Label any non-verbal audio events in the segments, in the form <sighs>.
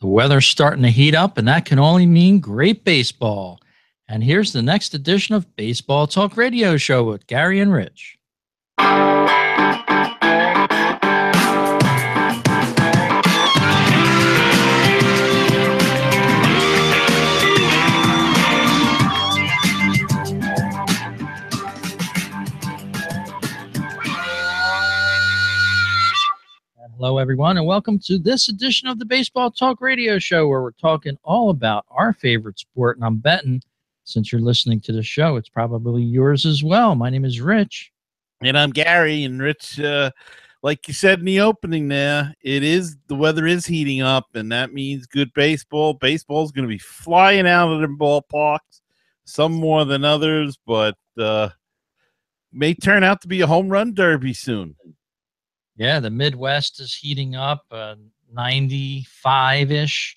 The weather's starting to heat up, and that can only mean great baseball. And here's the next edition of Baseball Talk Radio Show with Gary and Rich. Hello, everyone, and welcome to this edition of the Baseball Talk Radio Show, where we're talking all about our favorite sport. And I'm betting, since you're listening to the show, it's probably yours as well. My name is Rich. And I'm Gary. And Rich, uh, like you said in the opening there, it is the weather is heating up, and that means good baseball. Baseball is going to be flying out of the ballparks, some more than others, but uh, may turn out to be a home run derby soon. Yeah, the Midwest is heating up, uh, 95 ish,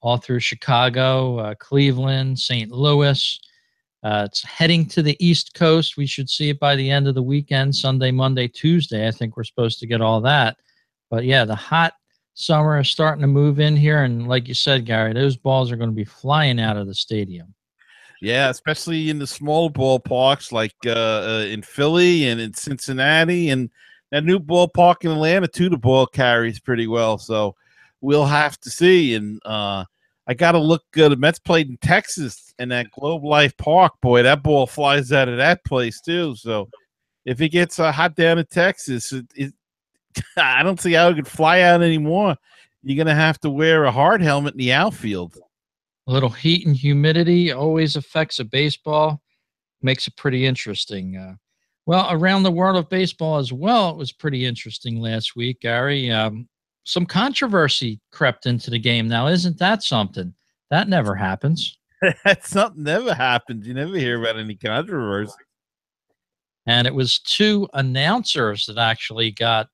all through Chicago, uh, Cleveland, St. Louis. Uh, it's heading to the East Coast. We should see it by the end of the weekend, Sunday, Monday, Tuesday. I think we're supposed to get all that. But yeah, the hot summer is starting to move in here. And like you said, Gary, those balls are going to be flying out of the stadium. Yeah, especially in the small ballparks like uh, uh, in Philly and in Cincinnati and that new ballpark in Atlanta too. The ball carries pretty well, so we'll have to see. And uh, I got to look good. The Mets played in Texas and that Globe Life Park. Boy, that ball flies out of that place too. So if it gets uh, hot down in Texas, it, it, <laughs> I don't see how it could fly out anymore. You're gonna have to wear a hard helmet in the outfield. A little heat and humidity always affects a baseball. Makes it pretty interesting. Uh, well, around the world of baseball as well, it was pretty interesting last week, Gary. Um, some controversy crept into the game. Now, isn't that something? That never happens. <laughs> That's something never happens. You never hear about any controversy. And it was two announcers that actually got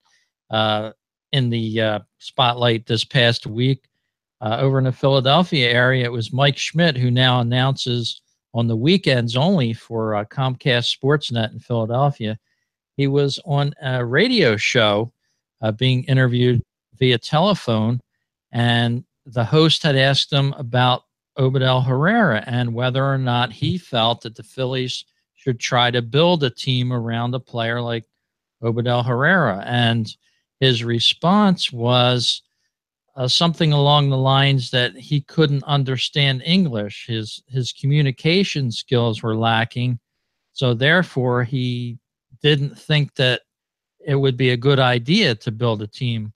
uh, in the uh, spotlight this past week. Uh, over in the Philadelphia area, it was Mike Schmidt, who now announces on the weekends only for uh, Comcast Sportsnet in Philadelphia. He was on a radio show uh, being interviewed via telephone, and the host had asked him about Odubel Herrera and whether or not he felt that the Phillies should try to build a team around a player like Odubel Herrera. And his response was, uh, something along the lines that he couldn't understand English. His his communication skills were lacking, so therefore he didn't think that it would be a good idea to build a team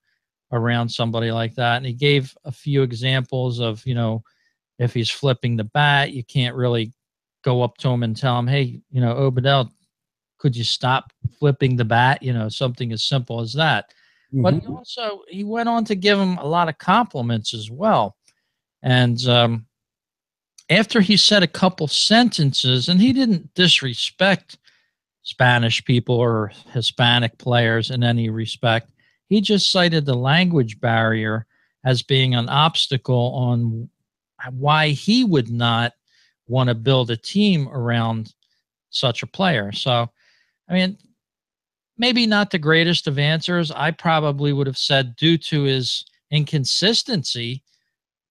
around somebody like that. And he gave a few examples of you know if he's flipping the bat, you can't really go up to him and tell him, hey, you know, Odubel, could you stop flipping the bat? You know, something as simple as that. But he mm-hmm. also he went on to give him a lot of compliments as well. And um, after he said a couple sentences, and he didn't disrespect Spanish people or Hispanic players in any respect, he just cited the language barrier as being an obstacle on why he would not want to build a team around such a player. So, I mean, maybe not the greatest of answers. I probably would have said, due to his inconsistency,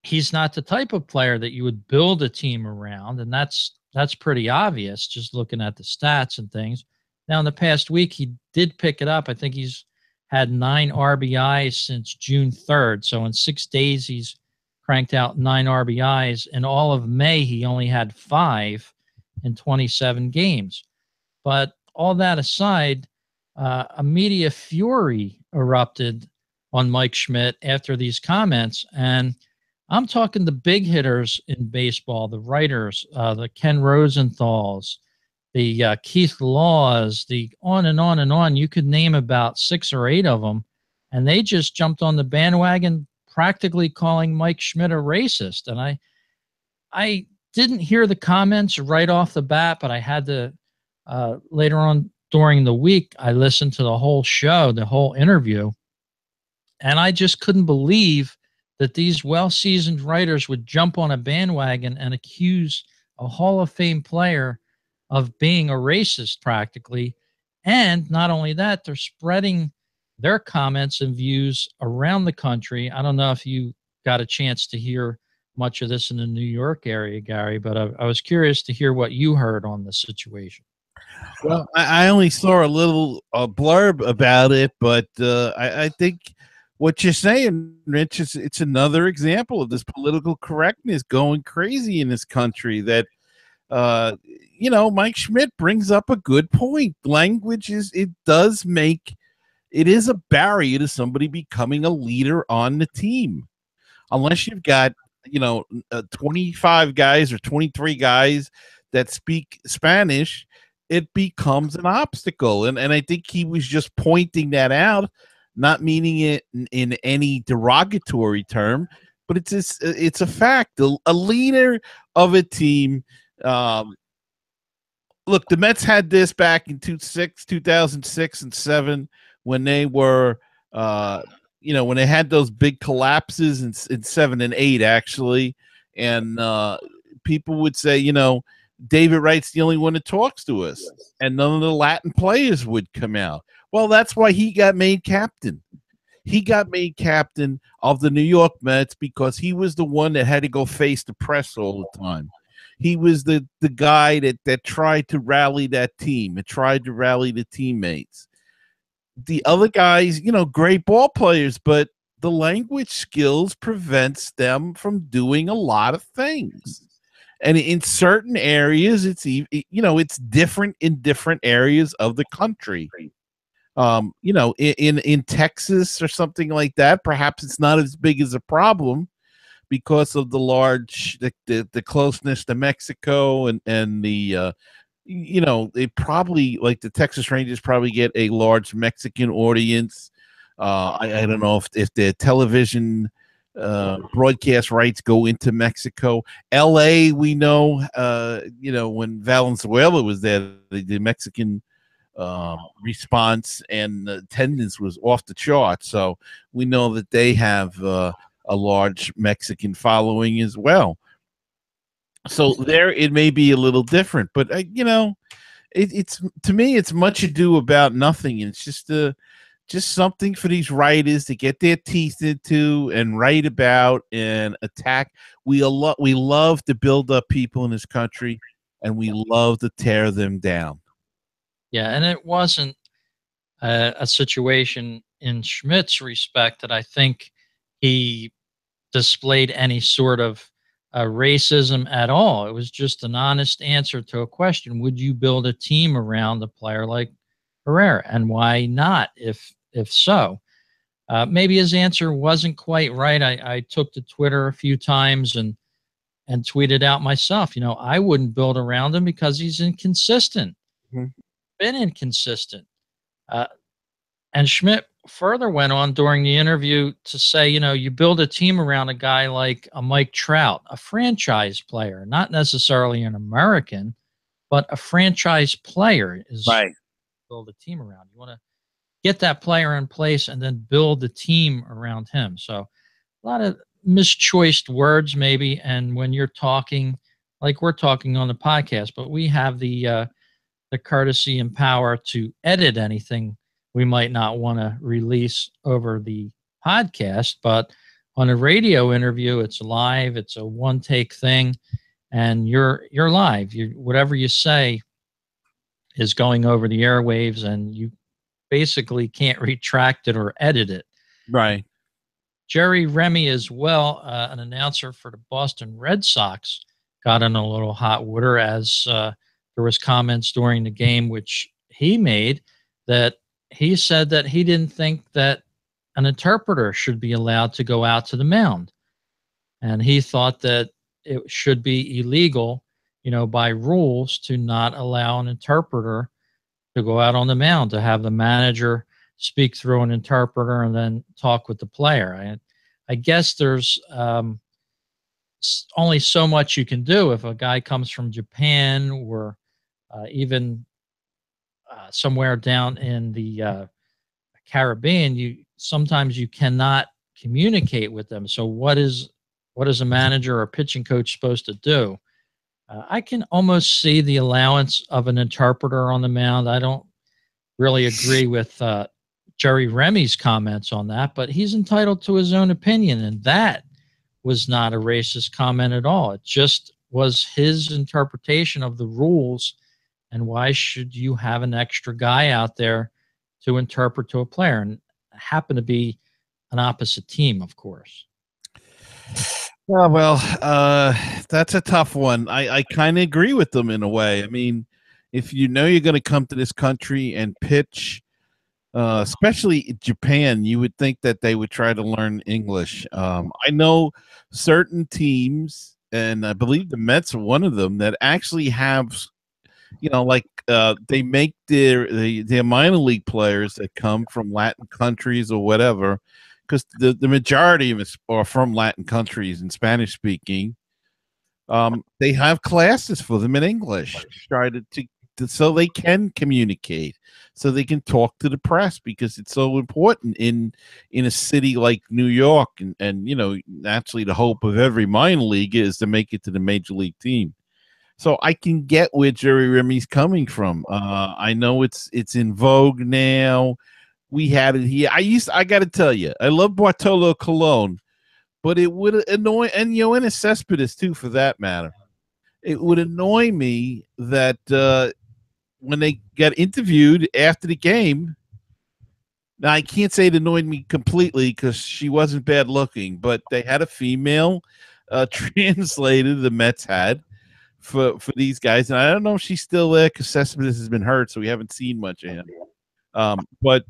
he's not the type of player that you would build a team around, and that's that's pretty obvious just looking at the stats and things. Now, in the past week, he did pick it up. I think he's had nine RBIs since June 3rd. So in six days, he's cranked out nine RBIs. In all of May, he only had five in 27 games. But all that aside, uh, a media fury erupted on Mike Schmidt after these comments. And I'm talking the big hitters in baseball, the writers, uh, the Ken Rosenthal's, the uh, Keith Laws, the on and on and on. You could name about six or eight of them. And they just jumped on the bandwagon, practically calling Mike Schmidt a racist. And I, I didn't hear the comments right off the bat, but I had to uh, later on during the week, I listened to the whole show, the whole interview, and I just couldn't believe that these well seasoned writers would jump on a bandwagon and accuse a Hall of Fame player of being a racist practically. And not only that, they're spreading their comments and views around the country. I don't know if you got a chance to hear much of this in the New York area, Gary, but I, I was curious to hear what you heard on the situation. Well, I, I only saw a little blurb about it, but uh, I, I think what you're saying, Rich, is it's another example of this political correctness going crazy in this country. That uh, you know, Mike Schmidt brings up a good point. Language is it does make it is a barrier to somebody becoming a leader on the team, unless you've got you know uh, 25 guys or 23 guys that speak Spanish. It becomes an obstacle, and and I think he was just pointing that out not meaning it in, in any derogatory term, but it's it's, it's a fact. A, a leader of a team. Um, look, the Mets had this back in two, six, 2006 and seven when they were, uh, you know, when they had those big collapses in, in seven and eight, actually. And uh, people would say, you know, David Wright's the only one that talks to us, and none of the Latin players would come out. Well, that's why he got made captain. He got made captain of the New York Mets because he was the one that had to go face the press all the time. He was the the guy that that tried to rally that team and tried to rally the teammates. The other guys, you know, great ball players, but the language skills prevents them from doing a lot of things and in certain areas it's you know it's different in different areas of the country um, you know, in, in, in Texas or something like that, perhaps it's not as big as a problem because of the large the, the, the closeness to Mexico and and the uh, you know they probably like the Texas Rangers probably get a large Mexican audience. Uh, I, I don't know if if the television uh, broadcast rights go into Mexico. L.A. We know, uh, you know, when Valenzuela was there, the, the Mexican um, response and attendance was off the chart. So we know that they have uh, a large Mexican following as well. So there, it may be a little different, but uh, you know, it, it's to me, it's much ado about nothing. It's just a just something for these writers to get their teeth into and write about and attack. We a lot we love to build up people in this country, and we love to tear them down. Yeah, and it wasn't a, a situation in Schmidt's respect that I think he displayed any sort of uh, racism at all. It was just an honest answer to a question: Would you build a team around a player like Herrera, and why not? If if so, uh, maybe his answer wasn't quite right. I, I took to Twitter a few times and and tweeted out myself. You know, I wouldn't build around him because he's inconsistent. Mm-hmm been inconsistent. Uh, and Schmidt further went on during the interview to say, you know, you build a team around a guy like a Mike Trout, a franchise player, not necessarily an American, but a franchise player is right. Build a team around. You want to get that player in place and then build the team around him. So a lot of mischoiced words, maybe. And when you're talking, like we're talking on the podcast, but we have the uh, the courtesy and power to edit anything we might not want to release over the podcast. But on a radio interview, it's live, it's a one take thing, and you're you're live. You whatever you say is going over the airwaves, and you basically can't retract it or edit it. Right. Jerry Remy, as well, uh, an announcer for the Boston Red Sox, got in a little hot water as uh, there was comments during the game which he made that he said that he didn't think that an interpreter should be allowed to go out to the mound and he thought that it should be illegal you know by rules to not allow an interpreter to go out on the mound to have the manager speak through an interpreter and then talk with the player i, I guess there's um, only so much you can do if a guy comes from japan or uh, even uh, somewhere down in the uh, Caribbean, you sometimes you cannot communicate with them. So what is what is a manager or pitching coach supposed to do? Uh, I can almost see the allowance of an interpreter on the mound. I don't really agree with uh, Jerry Remy's comments on that, but he's entitled to his own opinion, and that was not a racist comment at all. It just was his interpretation of the rules. And why should you have an extra guy out there to interpret to a player? And happen to be an opposite team, of course. Oh, well, uh, that's a tough one. I, I kind of agree with them in a way. I mean, if you know you're going to come to this country and pitch, uh, especially Japan, you would think that they would try to learn English. Um, I know certain teams, and I believe the Mets are one of them, that actually have, you know, like uh, they make their, the their minor league players that come from Latin countries or whatever because the, the majority of us are from Latin countries and Spanish speaking. Um, they have classes for them in English, try to, to, to, so they can communicate, so they can talk to the press because it's so important in in a city like New York, and and you know naturally the hope of every minor league is to make it to the major league team. So I can get where Jerry Remy's coming from. Uh, I know it's it's in vogue now we had it here. I used I got to tell you, I love Bartolo Colon, but it would annoy and Yoenis Cespedes too, for that matter. It would annoy me that uh, when they got interviewed after the game. Now I can't say it annoyed me completely because she wasn't bad looking, but they had a female uh, <laughs> translator. The Mets had for for these guys, and I don't know if she's still there because Cespedes has been hurt, so we haven't seen much of him. Um, but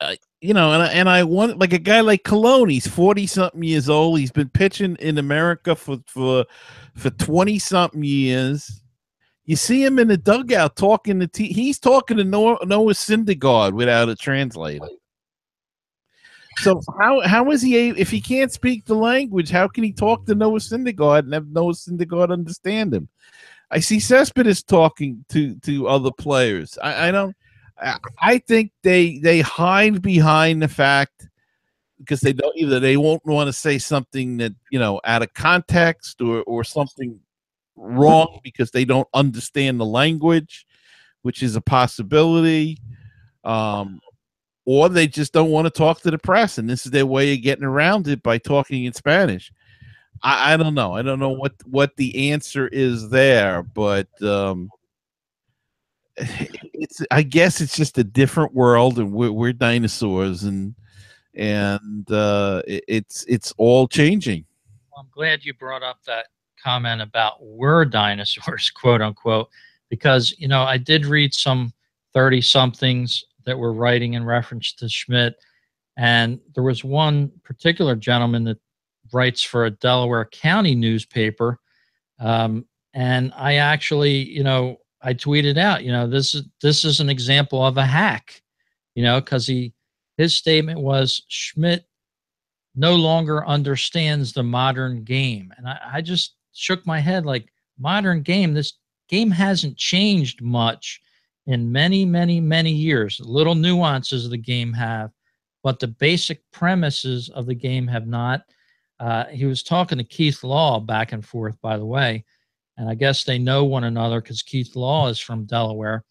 uh, you know, and I, and I want like a guy like Colon. He's forty something years old. He's been pitching in America for for for twenty something years. You see him in the dugout talking to t- he's talking to Noah, Noah Syndergaard without a translator. So how how is he able, if he can't speak the language? How can he talk to Noah Syndergaard and have Noah Syndergaard understand him? I see Cespedes talking to to other players. I, I don't. I think they they hide behind the fact because they don't either they won't want to say something that you know out of context or or something wrong because they don't understand the language, which is a possibility. Um, or they just don't want to talk to the press, and this is their way of getting around it by talking in Spanish. I, I don't know. I don't know what what the answer is there, but um, it's I guess it's just a different world, and we're, we're dinosaurs, and and uh, it, it's it's all changing. Well, I'm glad you brought up that comment about we're dinosaurs, <laughs> quote unquote, because you know I did read some thirty somethings that were writing in reference to Schmidt, and there was one particular gentleman that writes for a Delaware County newspaper. Um, and I actually, you know, I tweeted out, you know, this is this is an example of a hack, you know, because he his statement was Schmidt no longer understands the modern game, and I, I just shook my head like modern game. This game hasn't changed much in many, many, many years. Little nuances of the game have, but the basic premises of the game have not. Uh, he was talking to Keith Law back and forth, by the way and I guess they know one another because Keith Law is from Delaware.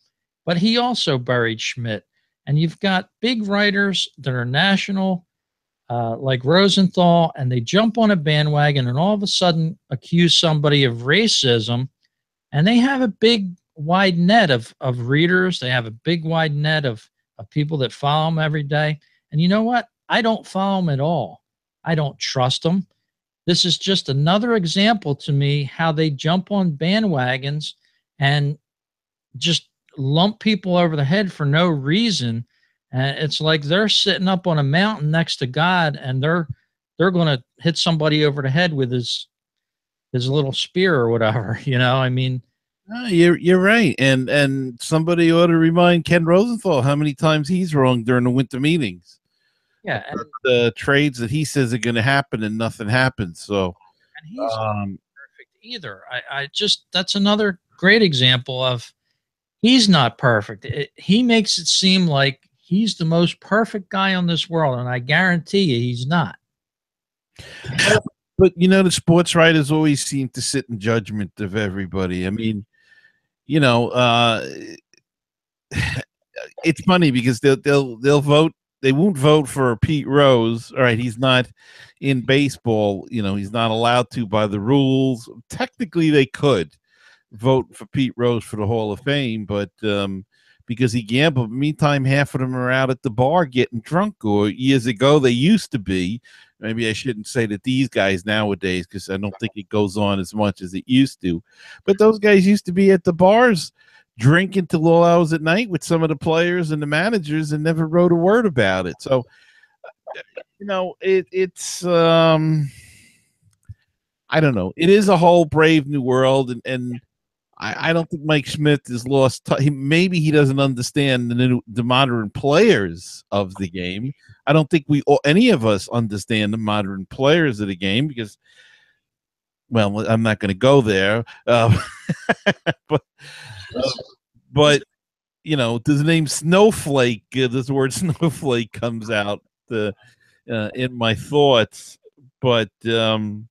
But he also buried Schmidt. And you've got big writers that are national, uh, like Rosenthal, and they jump on a bandwagon and all of a sudden accuse somebody of racism. And they have a big, wide net of, of readers. They have a big, wide net of, of people that follow them every day. And you know what? I don't follow them at all. I don't trust them. This is just another example to me how they jump on bandwagons and just lump people over the head for no reason. And it's like they're sitting up on a mountain next to God and they're they're going to hit somebody over the head with his his little spear or whatever, <laughs> you know? I mean, you're you're right, and and somebody ought to remind Ken Rosenthal how many times he's wrong during the winter meetings. Yeah, and, the trades that he says are going to happen and nothing happens. So, and he's um, perfect either. I, I just that's another great example of he's not perfect. It, he makes it seem like he's the most perfect guy on this world, and I guarantee you he's not. But you know, the sports writers always seem to sit in judgment of everybody. I mean, you know, uh, <sighs> it's funny because they'll they'll they'll vote they won't vote for Pete Rose. All right, he's not in baseball. You know, he's not allowed to by the rules. Technically, they could vote for Pete Rose for the Hall of Fame, but um, because he gambled, meantime, half of them are out at the bar getting drunk. Or years ago, they used to be. Maybe I shouldn't say that these guys nowadays, because I don't think it goes on as much as it used to. But those guys used to be at the bars drinking till low hours at night with some of the players and the managers and never wrote a word about it. So, you know, it, it's um, I don't know. It is a whole brave new world, and and I, I don't think Mike Schmidt is lost. T- he, maybe he doesn't understand the new, the modern players of the game. I don't think we or any of us understand the modern players of the game because. Well, I'm not going to go there, uh, <laughs> but but you know, the name Snowflake, uh, this word <laughs> Snowflake comes out uh, uh, in my thoughts, but um,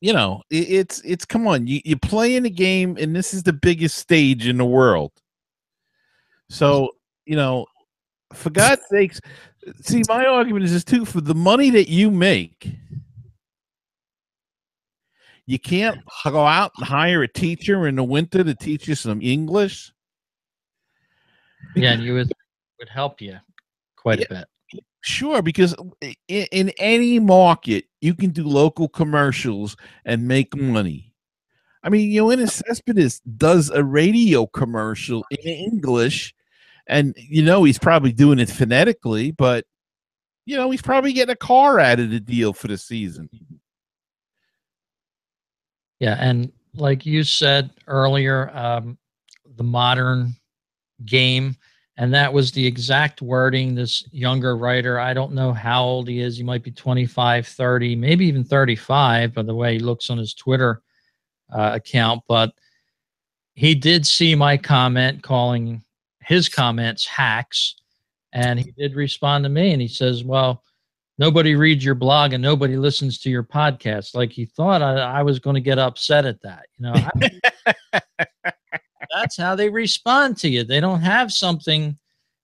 you know, it, it's it's come on, you you play in a game, and this is the biggest stage in the world. So you know, for God's sakes, see, my argument is this too: for the money that you make. You can't go out and hire a teacher in the winter to teach you some English. Yeah, and you would would help you quite Yeah. a bit. Sure, because in, in any market, you can do local commercials and make money. I mean, you know, in Cespedes does a radio commercial in English, and you know he's probably doing it phonetically, but you know he's probably getting a car out of the deal for the season. Yeah, and like you said earlier, um, the modern game, and that was the exact wording. This younger writer, I don't know how old he is. He might be 25, 30, maybe even 35 by the way he looks on his Twitter uh, account. But he did see my comment calling his comments hacks, and he did respond to me, and he says, "Well." Nobody reads your blog and nobody listens to your podcast. Like he thought I, I was going to get upset at that. You know, I- <laughs> that's how they respond to you. They don't have something,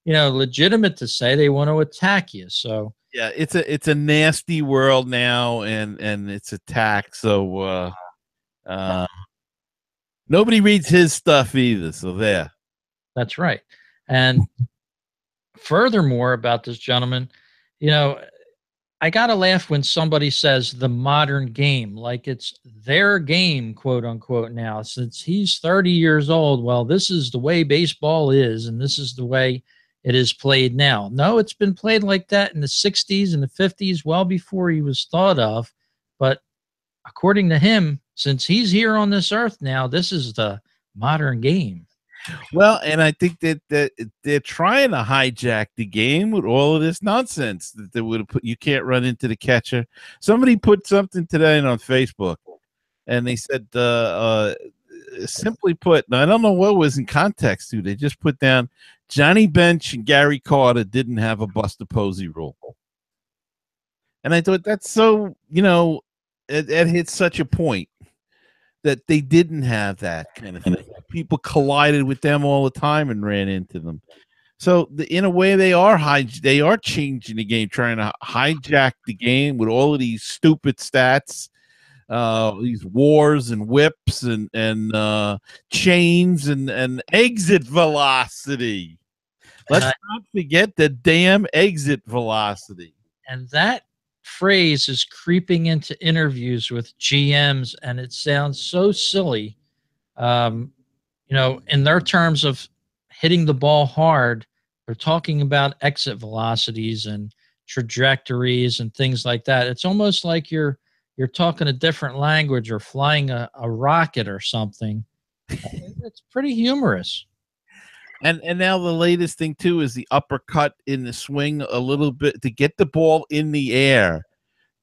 you know, legitimate to say. They want to attack you. So Yeah, it's a it's a nasty world now, and and it's attack. So uh, uh, nobody reads his stuff either. So there. that's right. And furthermore, about this gentleman, you know, I got to laugh when somebody says the modern game, like it's their game, quote unquote, now. Since he's 30 years old, well, this is the way baseball is, and this is the way it is played now. No, it's been played like that in the 60s and the 50s, well before he was thought of. But according to him, since he's here on this earth now, this is the modern game. Well, and I think that that they're trying to hijack the game with all of this nonsense that they would put. You can't run into the catcher. Somebody put something today on Facebook, and they said, uh, uh, simply put, I don't know what was in context to. They just put down Johnny Bench and Gary Carter didn't have a Buster Posey rule, and I thought that's so. You know, it, it hits such a point that they didn't have that kind of thing. People collided with them all the time and ran into them. So the, in a way, they are hij- they are changing the game, trying to hijack the game with all of these stupid stats, uh, these wars and whips and and uh, chains and and exit velocity. Let's And not forget the damn exit velocity. And that phrase is creeping into interviews with GMs, and it sounds so silly. Um, you know, in their terms of hitting the ball hard, they're talking about exit velocities and trajectories and things like that. It's almost like you're you're talking a different language or flying a, a rocket or something. <laughs> it's pretty humorous. And and now the latest thing too is the uppercut in the swing a little bit to get the ball in the air.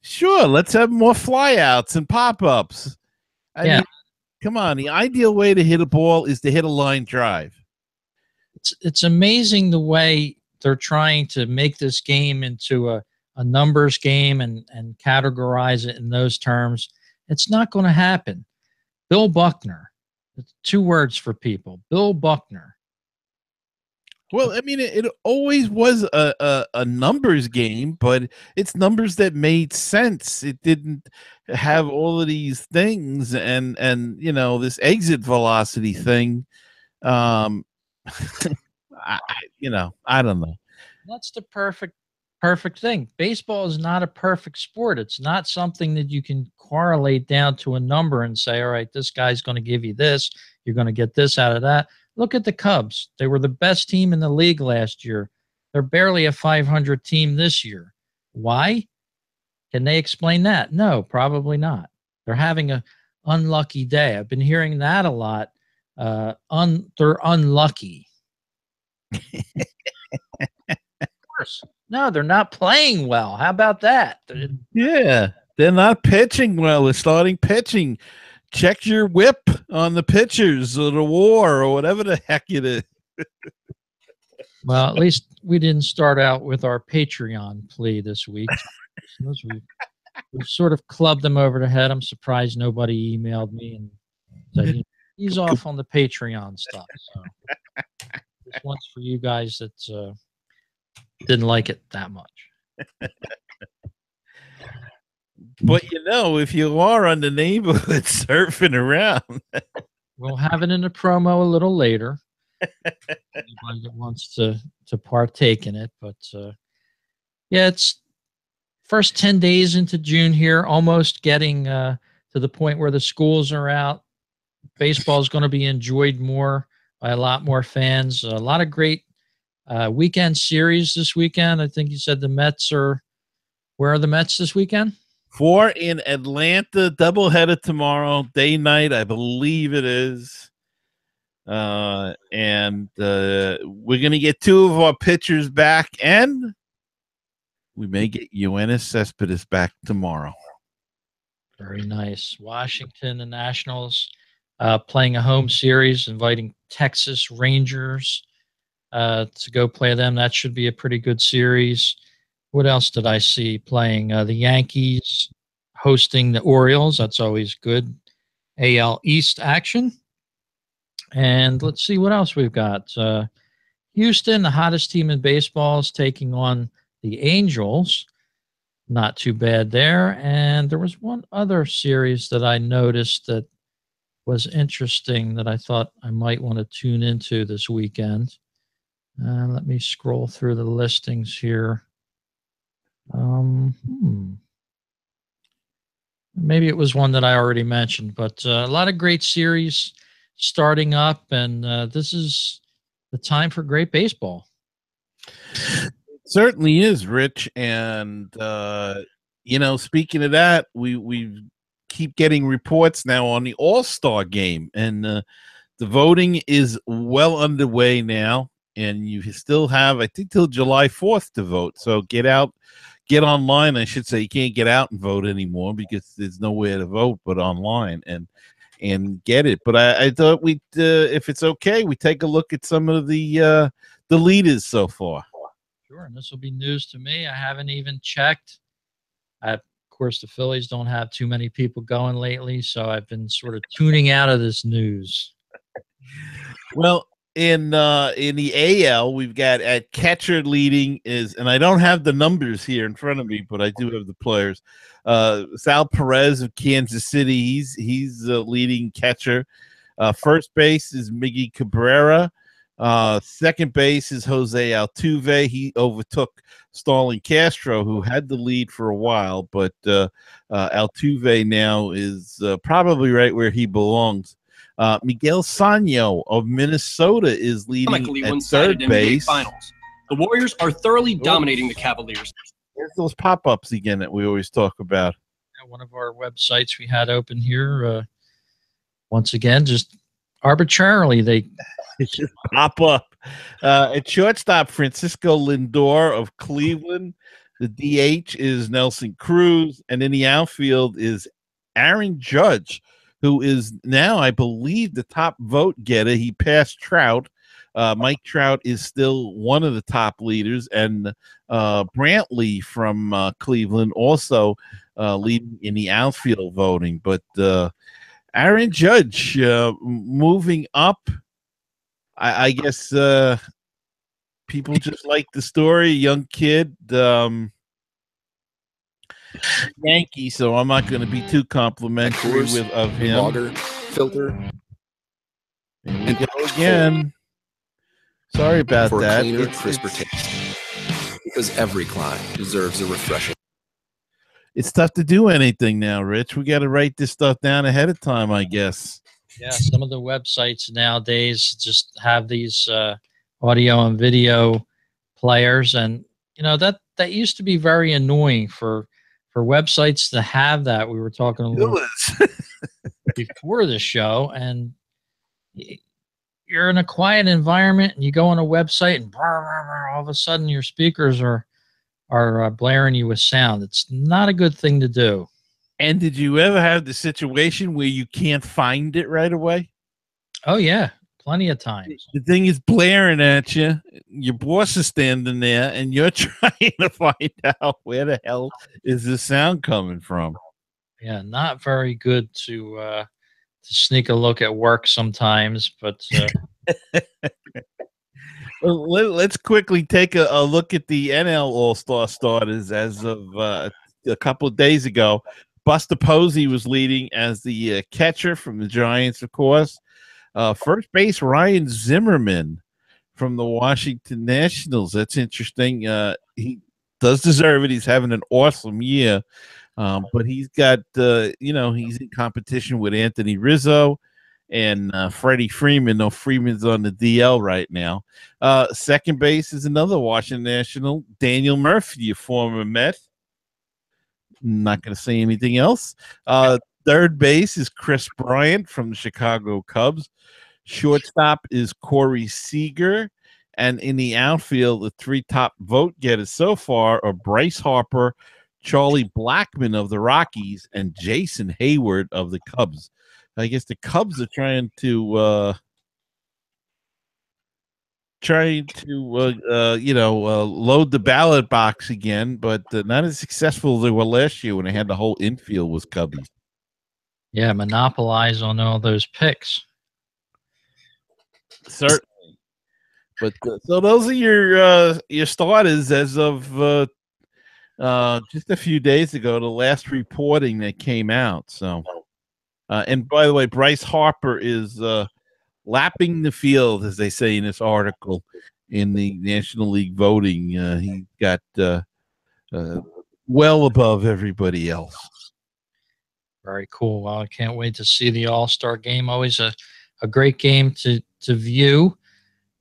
Sure, let's have more flyouts and pop ups. Yeah. come on. The ideal way to hit a ball is to hit a line drive. it's it's amazing the way they're trying to make this game into a, a numbers game and and categorize it in those terms. It's not going to happen. Bill Buckner, two words for people. Bill Buckner Well, I mean, it, it always was a, a, a numbers game, but it's numbers that made sense. It didn't have all of these things and and you know this exit velocity thing. Um, <laughs> I, you know, I don't know. That's the perfect perfect thing. Baseball is not a perfect sport. It's not something that you can correlate down to a number and say, all right, this guy's going to give you this. You're going to get this out of that. Look at the Cubs. They were the best team in the league last year. They're barely a 500 team this year. Why? Can they explain that? No, probably not. They're having a unlucky day. I've been hearing that a lot. Uh, un, they're unlucky. <laughs> of course. No, they're not playing well. How about that? Yeah, they're not pitching well. They're starting pitching check your whip on the pitchers or the war or whatever the heck it is. well, at least we didn't start out with our Patreon plea this week. we, we sort of clubbed them over the head. I'm surprised nobody emailed me and said he's <laughs> off on the Patreon stuff. So this one's for you guys that uh, didn't like it that much. But you know, if you are on the neighborhood <laughs> surfing around, we'll have it in a promo a little later. <laughs> Anybody that wants to to partake in it, but uh, yeah, it's first ten days into June here, almost getting uh, to the point where the schools are out. Baseball is going to be enjoyed more by a lot more fans. A lot of great uh, weekend series this weekend. I think you said the Mets are. Where are the Mets this weekend? Four in Atlanta, doubleheader tomorrow, day night, I believe it is. Uh, and uh, we're gonna get two of our pitchers back, and we may get Yoenis Cespedes back tomorrow. Very nice. Washington, the Nationals, uh, playing a home series, inviting Texas Rangers uh, to go play them. That should be a pretty good series what else did I see playing? Uh, the Yankees hosting the Orioles. That's always good. AL East action. And let's see what else we've got. Uh, Houston, the hottest team in baseball, is taking on the Angels. Not too bad there. And there was one other series that I noticed that was interesting that I thought I might want to tune into this weekend. Uh, let me scroll through the listings here. Um, hmm. Maybe it was one that I already mentioned, but uh, a lot of great series starting up, and uh, this is the time for great baseball. It certainly is, Rich. And uh, you know, speaking of that, we we keep getting reports now on the All Star game, and uh, the voting is well underway now. And you still have, I think, till July 4th to vote. So get out, get online. I should say you can't get out and vote anymore because there's nowhere to vote but online and and get it. But I, I thought we, uh, if it's okay, we take a look at some of the uh, the leaders so far. Sure, and this will be news to me. I haven't even checked. I, of course, the Phillies don't have too many people going lately, so I've been sort of tuning out of this news. Well, in uh in the AL, we've got at catcher leading is, and I don't have the numbers here in front of me, but I do have the players. Uh, Sal Perez of Kansas City, he's he's the leading catcher. Uh, first base is Miggy Cabrera. Uh, second base is Jose Altuve. He overtook Starlin Castro, who had the lead for a while, but uh, uh, Altuve now is uh, probably right where he belongs. Uh, Miguel Sano of Minnesota is leading at third base. Finals. The Warriors are thoroughly Oops. dominating the Cavaliers. There's those pop-ups again that we always talk about. One of our websites we had open here. Uh, once again, just arbitrarily they <laughs> just pop up. Uh, at shortstop, Francisco Lindor of Cleveland. The DH is Nelson Cruz, and in the outfield is Aaron Judge who is now, I believe, the top vote getter. He passed Trout. Uh, Mike Trout is still one of the top leaders, and uh, Brantley from uh, Cleveland also uh, leading in the outfield voting. But uh, Aaron Judge uh, moving up, I, I guess people just like the story. Young kid, um, Yankee. So I'm not going to be too complimentary course, with of him. Lager filter Here we go again. Sorry about for that. cleaner, It's- crisper it's- taste. Because every climb deserves a refreshing. it's tough to do anything now, Rich. We got to write this stuff down ahead of time, I guess. Yeah, some of the websites nowadays just have these uh, audio and video players, and you know that that used to be very annoying for for websites to have that. We were talking a little <laughs> before the show, and you're in a quiet environment, and you go on a website, and all of a sudden your speakers are are uh, blaring you with sound. It's not a good thing to do. and did you ever have the situation where you can't find it right away? Oh yeah, plenty of times. The thing is blaring at you. Your boss is standing there, and you're <laughs> trying to find out where the hell is the sound coming from. yeah not very good to uh to sneak a look at work sometimes but uh, <laughs> Well, let, let's quickly take a, a look at the NL All Star starters as of uh, a couple of days ago. Buster Posey was leading as the uh, catcher from the Giants, of course. Uh, first base Ryan Zimmerman from the Washington Nationals. That's interesting. Uh, he does deserve it. He's having an awesome year, um, but he's got uh, you know he's in competition with Anthony Rizzo and uh, Freddie Freeman. No, Freeman's on the DL right now. Uh, second base is another Washington National, Daniel Murphy, a former Met. Not going to say anything else. Uh, third base is Kris Bryant from the Chicago Cubs. Shortstop is Corey Seager. And in the outfield, the three top vote getters so far are Bryce Harper, Charlie Blackmon of the Rockies, and Jason Heyward of the Cubs. I guess the Cubs are trying to uh, trying to uh, uh, you know uh, load the ballot box again, but uh, not as successful as they were last year when they had the whole infield was Cubbies. Yeah monopolize on all those picks Certainly, but uh, so those are your uh, your starters as of uh, uh, just a few days ago. The last reporting that came out. So, uh, and by the way, Bryce Harper is uh, lapping the field, as they say in this article in the National League voting. Uh, he got uh, uh, well above everybody else. Very cool. Well i can't wait to see the all-star game. Always a, a great game to to view.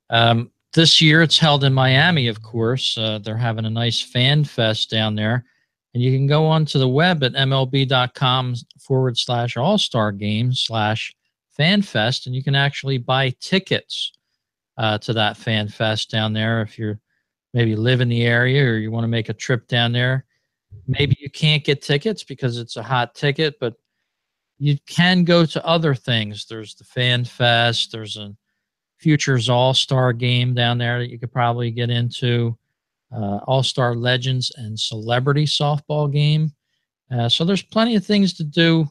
Um, this year it's held in miami of course. Uh, they're having a nice fan fest down there. And you can go onto the web at mlb.com forward slash all-star game slash fan fest and you can actually buy tickets uh, to that fan fest down there if you're maybe live in the area or you want to make a trip down there. Maybe you can't get tickets because it's a hot ticket but you can go to other things. There's the fan fest there's a futures all-star game down there that you could probably get into uh, all-star legends and celebrity softball game. Uh, so there's plenty of things to do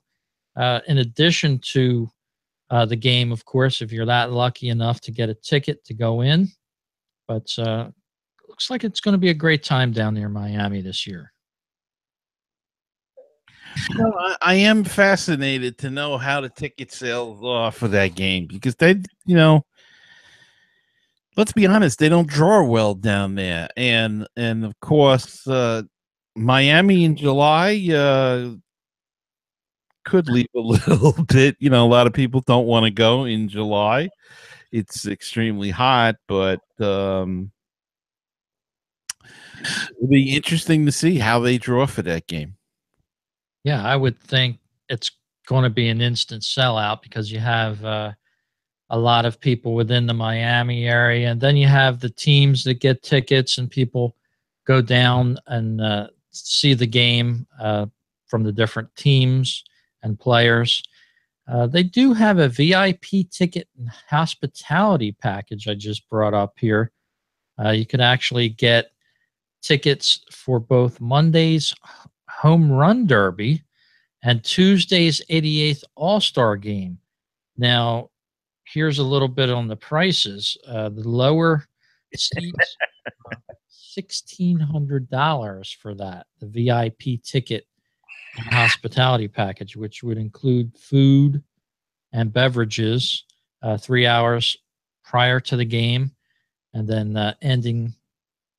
uh, in addition to uh, the game of course if you're that lucky enough to get a ticket to go in. But uh, looks like it's going to be a great time down there miami this year No, I, I am fascinated to know how the ticket sales are for that game because they, you know, let's be honest, they don't draw well down there, and and of course, uh, Miami in July uh, could leave a <laughs> little bit. You know, a lot of people don't want to go in July. It's extremely hot, but um, it'll be interesting to see how they draw for that game. Yeah, I would think it's going to be an instant sellout because you have uh, a lot of people within the Miami area, and then you have the teams that get tickets, and people go down and uh, see the game uh, from the different teams and players. Uh, they do have a VIP ticket and hospitality package I just brought up here. Uh, you can actually get tickets for both Monday's home run derby and Tuesday's 88th All Star game. Now, here's a little bit on the prices. Uh, the lower seats, sixteen hundred dollars for that, the VIP ticket and hospitality package, which would include food and beverages, uh, three hours prior to the game, and then uh, ending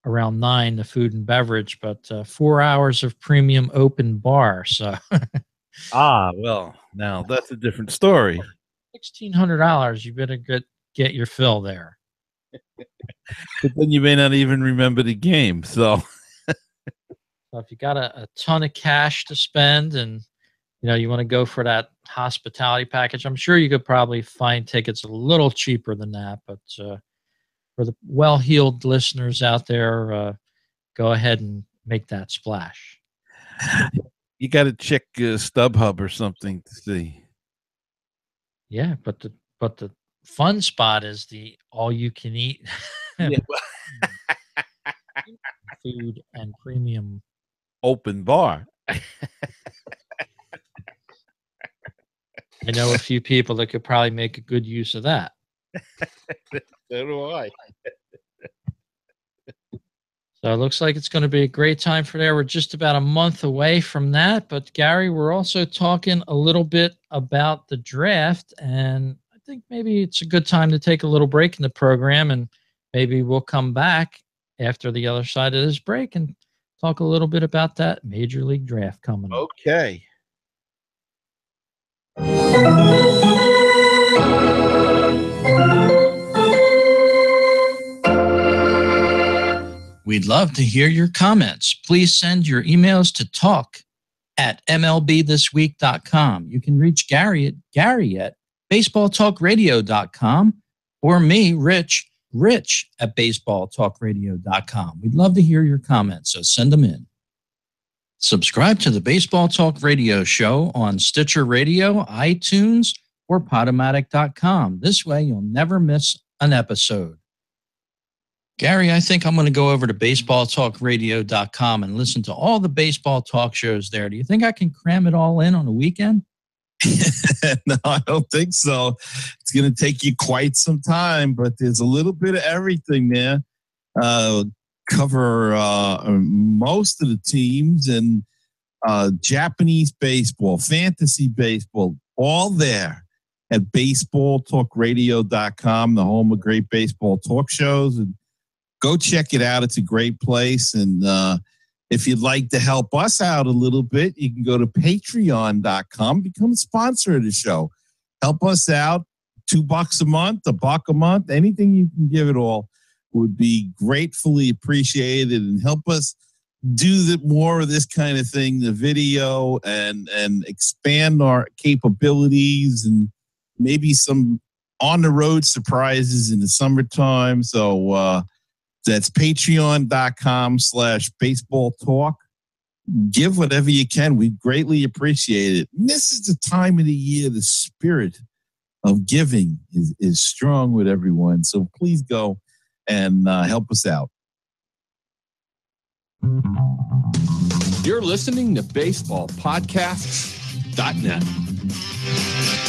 around nine the food and beverage, but uh, four hours of premium open bar. So <laughs> Ah, well, now that's a different story. sixteen hundred dollars, you better get get your fill there. But then you may not even remember the game. So So if you got a, a ton of cash to spend and you know you want to go for that hospitality package, I'm sure you could probably find tickets a little cheaper than that. But uh, for the well-heeled listeners out there, uh, go ahead and make that splash. you got to check uh, StubHub or something to see. Yeah, but the but the fun spot is the all-you-can-eat <laughs> <laughs> food and premium. Open bar. <laughs> I know a few people that could probably make a good use of that. So do I. So it looks like it's going to be a great time for there. We're just about a month away from that. But Gary, we're also talking a little bit about the draft. And I think maybe it's a good time to take a little break in the program. And maybe we'll come back after the other side of this break and talk a little bit about that major league draft coming up. Okay. We'd love to hear your comments. Please send your emails to talk at mlbthisweek.com. You can reach Gary at Gary at baseballtalkradio.com or me, Rich, Rich at baseballtalkradio.com. We'd love to hear your comments, so send them in. Subscribe to the Baseball Talk Radio Show on Stitcher Radio, iTunes, or Podomatic.com. This way, you'll never miss an episode. Gary, I think I'm going to go over to baseballtalkradio.com and listen to all the baseball talk shows there. Do you think I can cram it all in on a weekend? <laughs> no, I don't think so. It's going to take you quite some time, but there's a little bit of everything there. Uh, cover uh, most of the teams and uh, Japanese baseball, fantasy baseball, all there at baseballtalkradio.com, the home of great baseball talk shows. And go check it out. It's a great place. And uh, if you'd like to help us out a little bit, you can go to patreon.com, become a sponsor of the show. Help us out. Two bucks a month, a buck a month, anything you can give it all would be gratefully appreciated and help us do the, more of this kind of thing, the video and and expand our capabilities and maybe some on the road surprises in the summertime. So uh that's patreon.com slash baseball talk. Give whatever you can. We greatly appreciate it. And this is the time of the year, the spirit of giving is, is strong with everyone. So please go and uh, help us out. You're listening to BaseballPodcasts.net.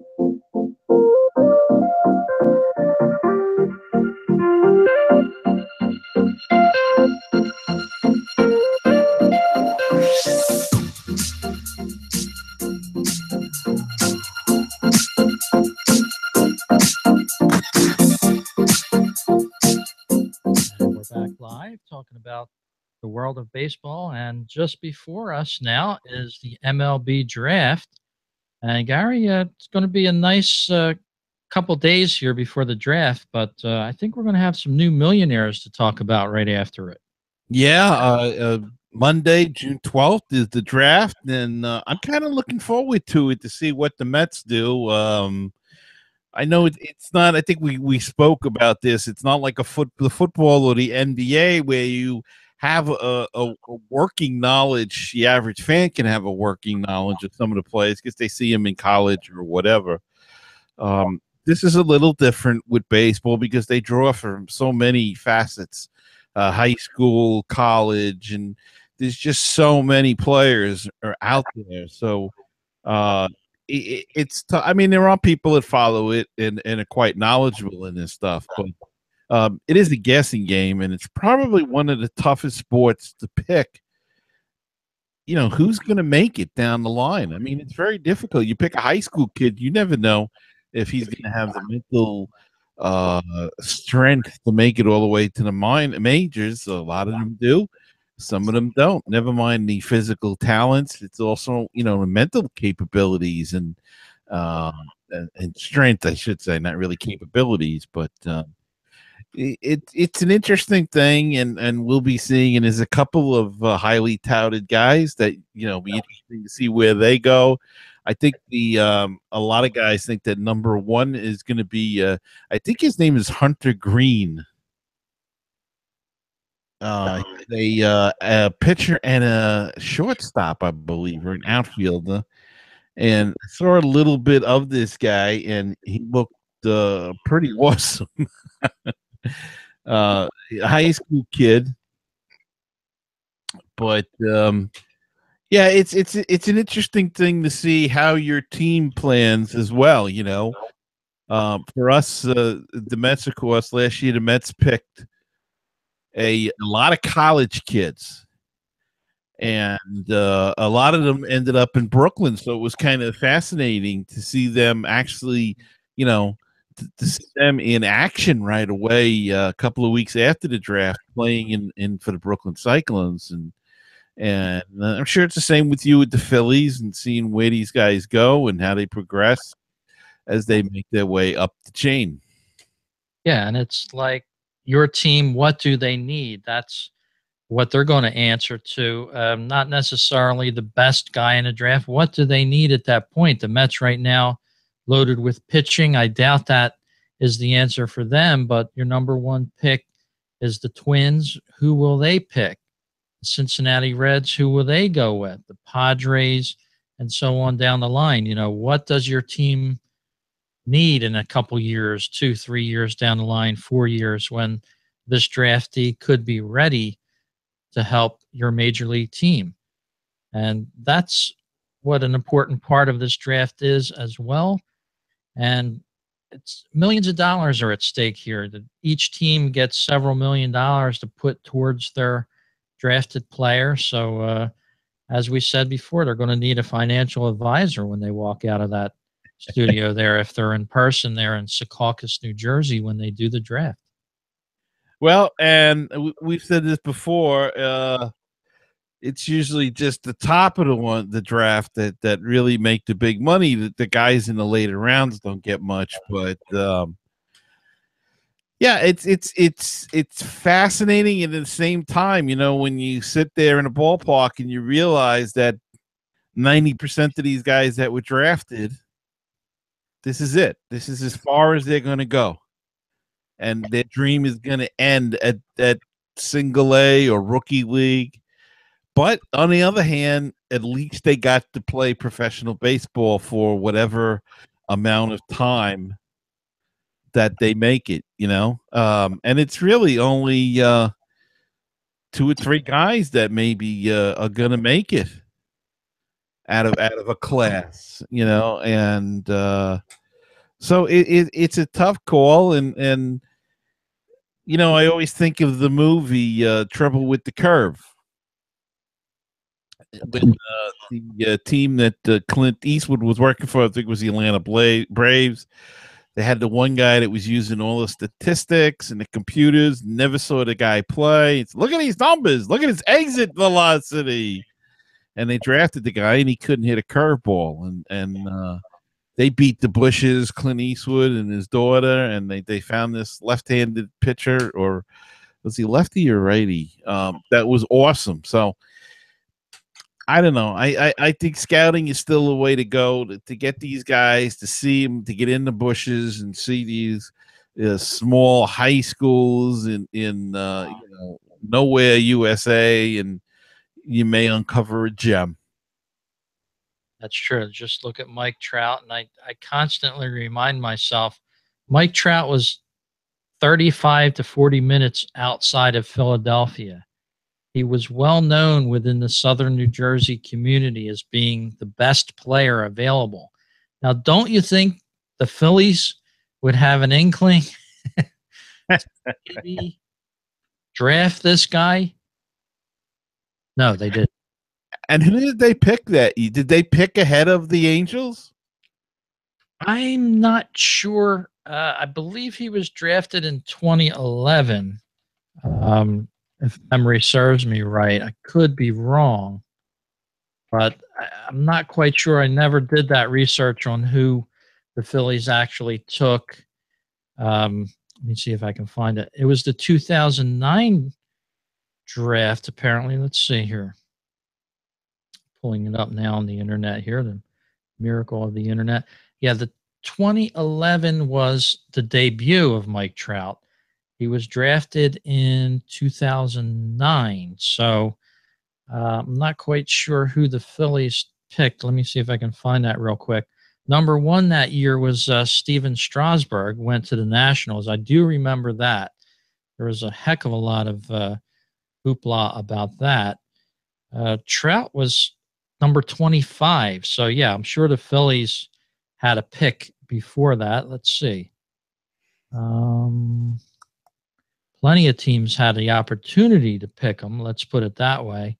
Talking about the world of baseball. And just before us now is the MLB draft. And Gary, uh, it's going to be a nice uh, couple days here before the draft, but uh, I think we're going to have some new millionaires to talk about right after it. Yeah. Uh, uh, Monday, June 12th is the draft. And uh, I'm kind of looking forward to it to see what the Mets do. Um, I know it, it's not. I think we we spoke about this. It's not like a foot the football or the NBA where you have a, a, a working knowledge. The average fan can have a working knowledge of some of the players because they see them in college or whatever. Um, this is a little different with baseball because they draw from so many facets uh, high school, college, and there's just so many players are out there. So uh, it, it's, t- I mean, there are people that follow it and, and are quite knowledgeable in this stuff, but um, it is a guessing game, and it's probably one of the toughest sports to pick. You know, who's going to make it down the line? I mean, it's very difficult. You pick a high school kid, you never know if he's going to have the mental uh, strength to make it all the way to the mine majors. A lot of them do. Some of them don't. Never mind the physical talents. It's also, you know, the mental capabilities and uh, and, and strength, I should say, not really capabilities, but uh, it it's an interesting thing, and and we'll be seeing. And there's a couple of uh, highly touted guys that you know be interesting to see where they go. I think the um, a lot of guys think that number one is going to be. Uh, I think his name is Hunter Greene. Uh, a, uh, a pitcher and a shortstop, I believe, or an outfielder. And I saw a little bit of this guy, and he looked uh, pretty <laughs> awesome. uh, high school kid, but um, yeah, it's it's it's an interesting thing to see how your team plans as well. You know, um, for us, uh, the Mets, of course, last year the Mets picked a, a lot of college kids, and uh, a lot of them ended up in Brooklyn. So it was kind of fascinating to see them actually, you know, to, to see them in action right away. Uh, a couple of weeks after the draft, playing in, in for the Brooklyn Cyclones, and and uh, I'm sure it's the same with you with the Phillies and seeing where these guys go and how they progress as they make their way up the chain. Yeah, and it's like your team, what do they need? That's what they're going to answer to. Um, not necessarily the best guy in a draft. What do they need at that point? The Mets right now loaded with pitching. I doubt that is the answer for them, but your number one pick is the Twins. Who will they pick? The Cincinnati Reds, who will they go with? The Padres, and so on down the line. You know, what does your team need in a couple years, two, three years down the line, four years, when this draftee could be ready to help your major league team? And that's what an important part of this draft is as well. And it's millions of dollars are at stake here. Each team gets several million dollars to put towards their drafted player. So, uh, as we said before, they're going to need a financial advisor when they walk out of that studio there if they're in person there in Secaucus, New Jersey when they do the draft. Well, and we've said this before. Uh, it's usually just the top of the one the draft that that really make the big money. That the guys in the later rounds don't get much, but um, yeah, it's it's it's it's fascinating, and at the same time, you know, when you sit there in a ballpark and you realize that ninety percent of these guys that were drafted, this is it. This is as far as they're going to go, and their dream is going to end at at single A or rookie league but on the other hand, at least they got to play professional baseball for whatever amount of time that they make it, you know. Um, and it's really only uh, two or three guys that maybe uh, are gonna make it out of out of a class, you know. And uh, so it, it it's a tough call, and and you know I always think of the movie uh, Trouble with the Curve with uh, the uh, team that uh, Clint Eastwood was working for. I think it was the Atlanta Bla- Braves. They had the one guy that was using all the statistics and the computers. Never saw the guy play. It's, look at these numbers. Look at his exit velocity. And they drafted the guy, and he couldn't hit a curveball. And and uh, they beat the Bushes, Clint Eastwood and his daughter, and they they found this left-handed pitcher, or was he lefty or righty? Um, that was awesome. So I don't know. I, I, I think scouting is still a way to go to, to get these guys to see them to get in the bushes and see these uh, small high schools in in uh, you know Nowhere USA, and you may uncover a gem. That's true. Just look at Mike Trout, and I, I constantly remind myself Mike Trout was 35 to 40 minutes outside of Philadelphia. He was well known within the southern New Jersey community as being the best player available. Now, don't you think the Phillies would have an inkling <laughs> draft this guy? No, they did. And who did they pick that? Did they pick ahead of the Angels? I'm not sure. Uh, I believe he was drafted in 2011. Um, if memory serves me right, I could be wrong, but I, I'm not quite sure. I never did that research on who the Phillies actually took. Um, let me see if I can find it. It was the 2009 draft, apparently. Let's see here. Pulling it up now on the internet here, the miracle of the internet. Yeah, the 2011 was the debut of Mike Trout. He was drafted in 2009. So uh, I'm not quite sure who the Phillies picked. Let me see if I can find that real quick. Number one that year was uh, Stephen Strasburg, went to the Nationals. I do remember that. There was a heck of a lot of uh, hoopla about that. Uh, Trout was number 25. So, yeah, I'm sure the Phillies had a pick before that. Let's see. Um, plenty of teams had the opportunity to pick them. Let's put it that way.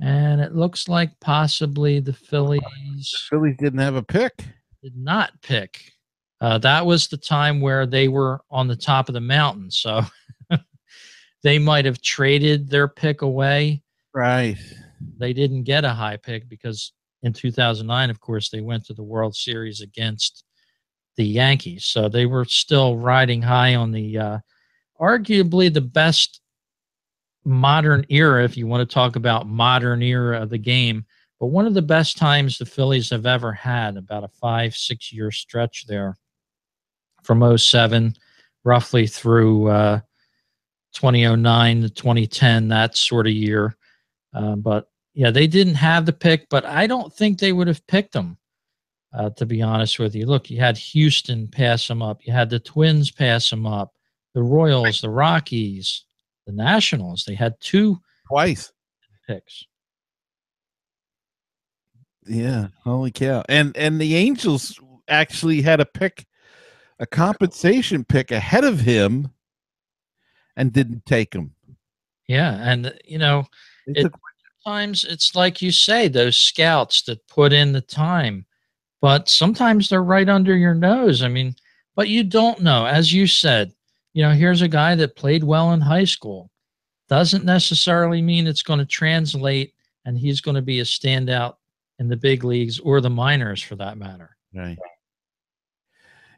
And it looks like possibly the Phillies. The Phillies didn't have a pick. Did not pick. Uh, that was the time where they were on the top of the mountain. So <laughs> they might have traded their pick away. Right. They didn't get a high pick because in 2009, of course, they went to the World Series against the Yankees. So they were still riding high on the uh, arguably the best modern era, if you want to talk about modern era of the game. But one of the best times the Phillies have ever had, about a five, six year stretch there from 07 roughly through uh, 2009 to 2010, that sort of year. Uh, but yeah, they didn't have the pick, but I don't think they would have picked them, uh, to be honest with you. Look, you had Houston pass them up, you had the Twins pass them up, the Royals, the Rockies, the Nationals. They had two twice picks. Yeah, holy cow! And and the Angels actually had a pick, a compensation pick ahead of him, and didn't take him. Yeah, and you know, it, sometimes it's like you say, those scouts that put in the time, but sometimes they're right under your nose. I mean, but you don't know, as you said. You know, here's a guy that played well in high school. Doesn't necessarily mean it's going to translate and he's going to be a standout in the big leagues or the minors for that matter. Right.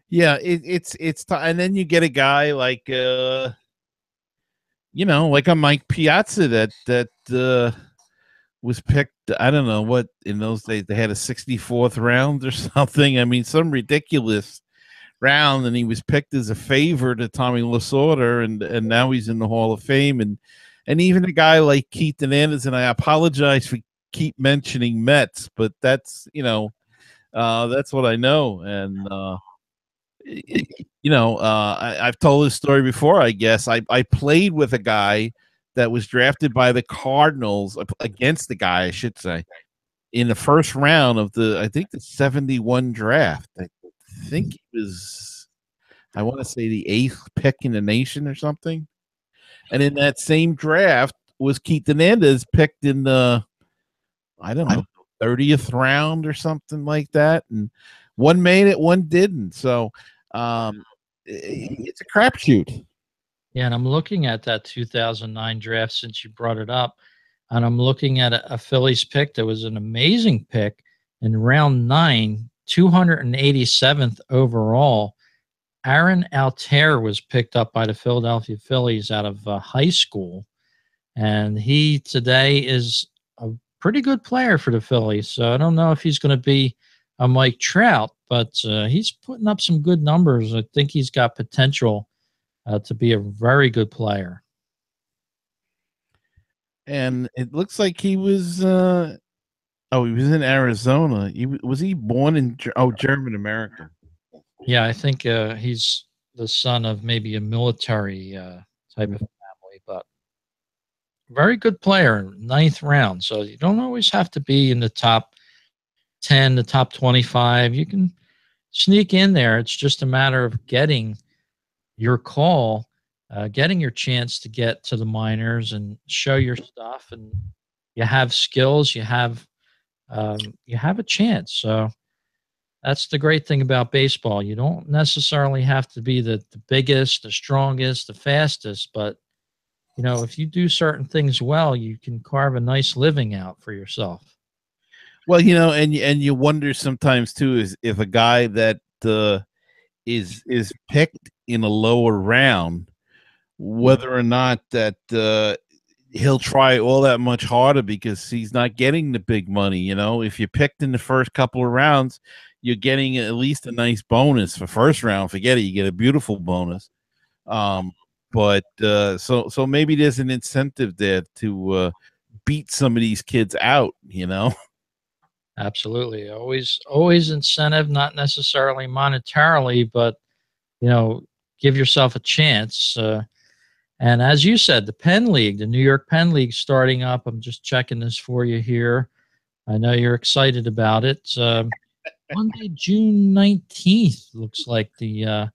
Yeah, it, it's it's t- and then you get a guy like uh you know, like a Mike Piazza that that uh was picked I don't know what in those days they had a 64th round or <laughs> something. I mean, some ridiculous round and he was picked as a favor to Tommy Lasorda and and now he's in the Hall of Fame and and even a guy like Keith Hernandez and I apologize for keep mentioning Mets, but that's you know, uh, that's what I know, and uh, <laughs> you know, uh, I, have told this story before. I guess I I played with a guy that was drafted by the Cardinals against the guy, I should say, in the first round of the I think the seventy one draft. I think he was, I want to say the eighth pick in the nation or something. And in that same draft was Keith Hernandez picked in the I don't know, 30th round or something like that. And one made it, one didn't. So um, it's a crapshoot. Yeah, and I'm looking at that 2009 draft since you brought it up, and I'm looking at a, a Phillies pick that was an amazing pick in round nine, 287th overall. Aaron Altherr was picked up by the Philadelphia Phillies out of uh, high school, and he today is a pretty good player for the Phillies. So I don't know if he's going to be a Mike Trout, but uh, he's putting up some good numbers. I think he's got potential uh, to be a very good player. and it looks like he was. uh Oh, he was in Arizona. He was he born in? Oh, German American. Yeah, I think uh, he's the son of maybe a military uh, type of family, but very good player, ninth round. So you don't always have to be in the top 10, the top 25. You can sneak in there. It's just a matter of getting your call, uh, getting your chance to get to the minors and show your stuff. And you have skills, you have um, you have a chance. So that's the great thing about baseball. You don't necessarily have to be the, the biggest, the strongest, the fastest, but you know, if you do certain things well, you can carve a nice living out for yourself. Well, you know, and and you wonder sometimes too is if a guy that uh, is is picked in a lower round, whether or not that uh, he'll try all that much harder because he's not getting the big money. You know, if you're picked in the first couple of rounds, you're getting at least a nice bonus for first round. Forget it, you get a beautiful bonus. Um, but uh, so so maybe there's an incentive there to uh, beat some of these kids out. You know. <laughs> Absolutely. Always always incentive, not necessarily monetarily, but you know, give yourself a chance. Uh, and as you said, the Penn League, the New York Penn League starting up. I'm just checking this for you here. I know you're excited about it. Um, Monday, June 19th looks like the uh,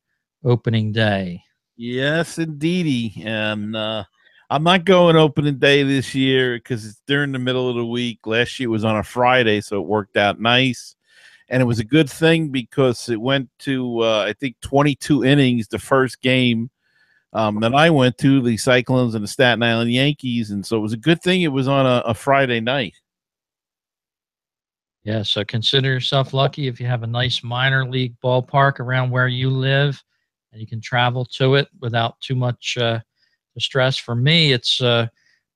opening day. Yes, indeedy. And uh, I'm not going opening day this year because it's during the middle of the week. Last year it was on a Friday, so it worked out nice. And it was a good thing because it went to, uh, I think, 22 innings the first game um, that I went to, the Cyclones and the Staten Island Yankees. And so it was a good thing it was on a, a Friday night. Yeah, so consider yourself lucky if you have a nice minor league ballpark around where you live and you can travel to it without too much uh, stress. For me, it's uh,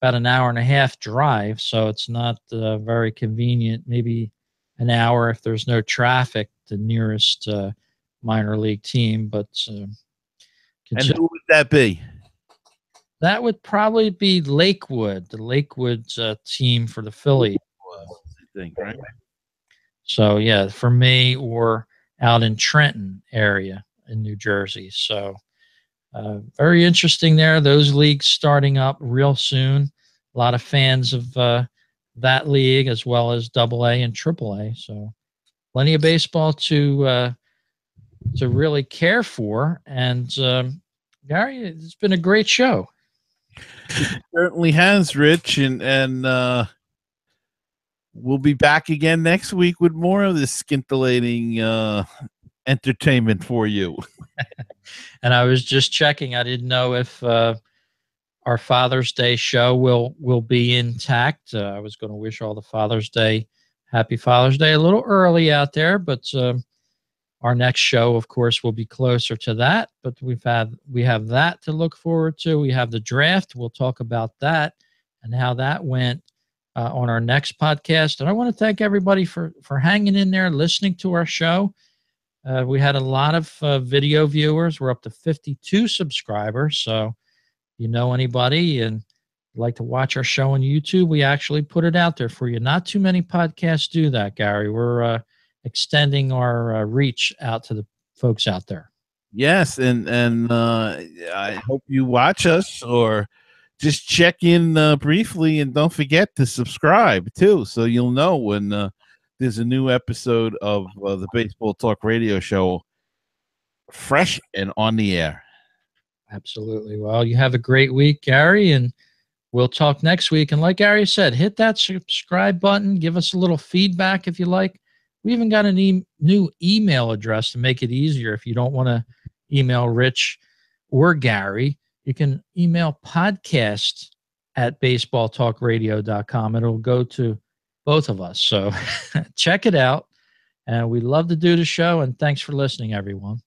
about an hour and a half drive, so it's not uh, very convenient. Maybe an hour if there's no traffic, the nearest uh, minor league team. But uh, And who would that be? that would probably be Lakewood, the Lakewood uh, team for the Phillies. Think, right? So yeah, for me or out in Trenton area in New Jersey. So uh, very interesting there. Those leagues starting up real soon. A lot of fans of uh, that league as well as Double A and Triple A. So plenty of baseball to uh, to really care for. And um, Gary, it's been a great show. certainly has rich and and uh we'll be back again next week with more of this scintillating uh entertainment for you <laughs> And I was just checking. I didn't know if uh, our Father's Day show will will be intact. Uh, I was going to wish all the Father's Day happy Father's Day a little early out there, but um, our next show, of course, will be closer to that. But we've had we have that to look forward to. We have the draft. We'll talk about that and how that went uh, on our next podcast. And I want to thank everybody for for hanging in there, listening to our show. Uh, we had a lot of uh, video viewers. We're up to 52 subscribers. So, you know anybody and like to watch our show on YouTube, we actually put it out there for you. Not too many podcasts do that, Gary. We're uh, extending our uh, reach out to the folks out there. yes and and uh i hope you watch us or just check in uh, briefly and don't forget to subscribe too so you'll know when there's a new episode of uh, the baseball talk radio show fresh and on the air Absolutely. Well, you have a great week, Gary, and we'll talk next week. And like Gary said, hit that subscribe button. Give us a little feedback if you like. We even got a e- new email address to make it easier. If you don't want to email Rich or Gary, you can email podcast at baseballtalkradio.com. It'll go to both of us. So <laughs> check it out. And we love to do the show. And thanks for listening, everyone.